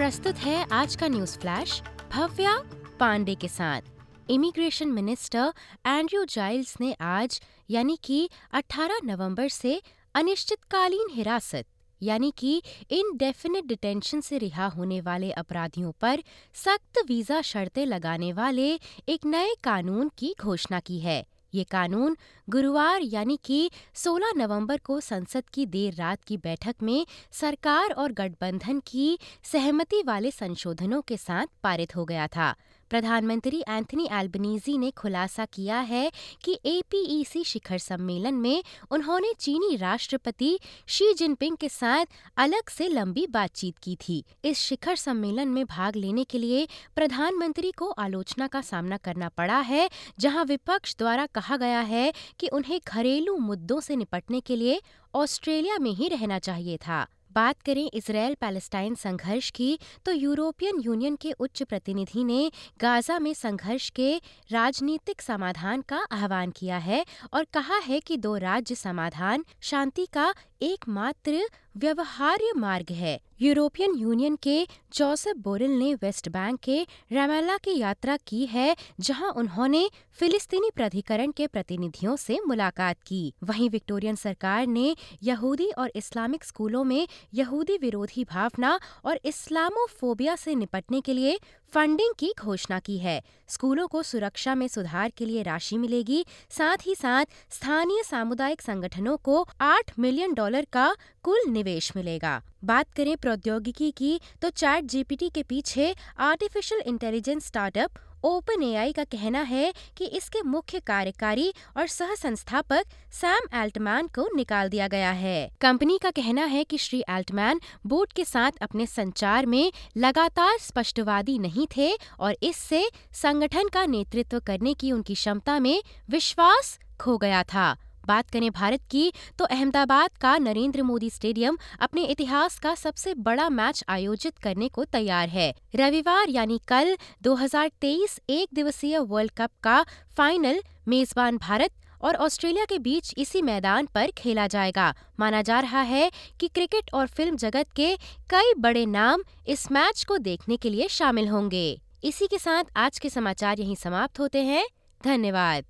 प्रस्तुत है आज का न्यूज़ फ्लैश, भव्या पांडे के साथ। इमिग्रेशन मिनिस्टर एंड्रयू जाइल्स ने आज, यानी कि 18 नवंबर से अनिश्चितकालीन हिरासत, यानी कि इनडेफिनिट डिटेंशन से रिहा होने वाले अपराधियों पर सख्त वीज़ा शर्तें लगाने वाले एक नए कानून की घोषणा की है। ये कानून गुरुवार यानी कि 16 नवंबर को संसद की देर रात की बैठक में सरकार और गठबंधन की सहमति वाले संशोधनों के साथ पारित हो गया था। प्रधानमंत्री एंथनी एल्बनीजी ने खुलासा किया है कि एपीईसी शिखर सम्मेलन में उन्होंने चीनी राष्ट्रपति शी जिनपिंग के साथ अलग से लंबी बातचीत की थी। इस शिखर सम्मेलन में भाग लेने के लिए प्रधानमंत्री को आलोचना का सामना करना पड़ा है, जहाँ विपक्ष द्वारा कहा गया है कि उन्हें घरेलू मुद्दों से निपटने के लिए ऑस्ट्रेलिया में ही रहना चाहिए था। बात करें इसराइल पैलेस्टाइन संघर्ष की तो यूरोपियन यूनियन के उच्च प्रतिनिधि ने गाजा में संघर्ष के राजनीतिक समाधान का आह्वान किया है और कहा है कि दो राज्य समाधान, शांति का एकमात्र व्यवहार्य मार्ग है। यूरोपियन यूनियन के जोसेफ बोरिल ने वेस्ट बैंक के रामेला की यात्रा की है, जहाँ उन्होंने फिलिस्तीनी प्राधिकरण के प्रतिनिधियों से मुलाकात की। वहीं विक्टोरियन सरकार ने यहूदी और इस्लामिक स्कूलों में यहूदी विरोधी भावना और इस्लामोफोबिया से निपटने के लिए फंडिंग की घोषणा की है। स्कूलों को सुरक्षा में सुधार के लिए राशि मिलेगी, साथ ही साथ स्थानीय सामुदायिक संगठनों को आठ मिलियन डॉलर का कुल निवेश मिलेगा। बात करें प्रौद्योगिकी की तो चैट जीपीटी के पीछे artificial intelligence startup OpenAI का कहना है कि इसके मुख्य कार्यकारी और सह संस्थापक सैम एल्टमैन को निकाल दिया गया है। कंपनी का कहना है कि श्री एल्टमैन बोर्ड के साथ अपने संचार में लगातार स्पष्टवादी नहीं थे और इससे संगठन का नेतृत्व करने की उनकी क्षमता में विश्वास खो गया था। बात करें भारत की तो अहमदाबाद का नरेंद्र मोदी स्टेडियम अपने इतिहास का सबसे बड़ा मैच आयोजित करने को तैयार है। रविवार यानी कल 2023 एक दिवसीय वर्ल्ड कप का फाइनल मेजबान भारत और ऑस्ट्रेलिया के बीच इसी मैदान पर खेला जाएगा। माना जा रहा है कि क्रिकेट और फ़िल्म जगत के कई बड़े नाम इस मैच को देखने के लिए शामिल होंगे। इसी के साथ आज के समाचार यहीं समाप्त होते हैं। धन्यवाद।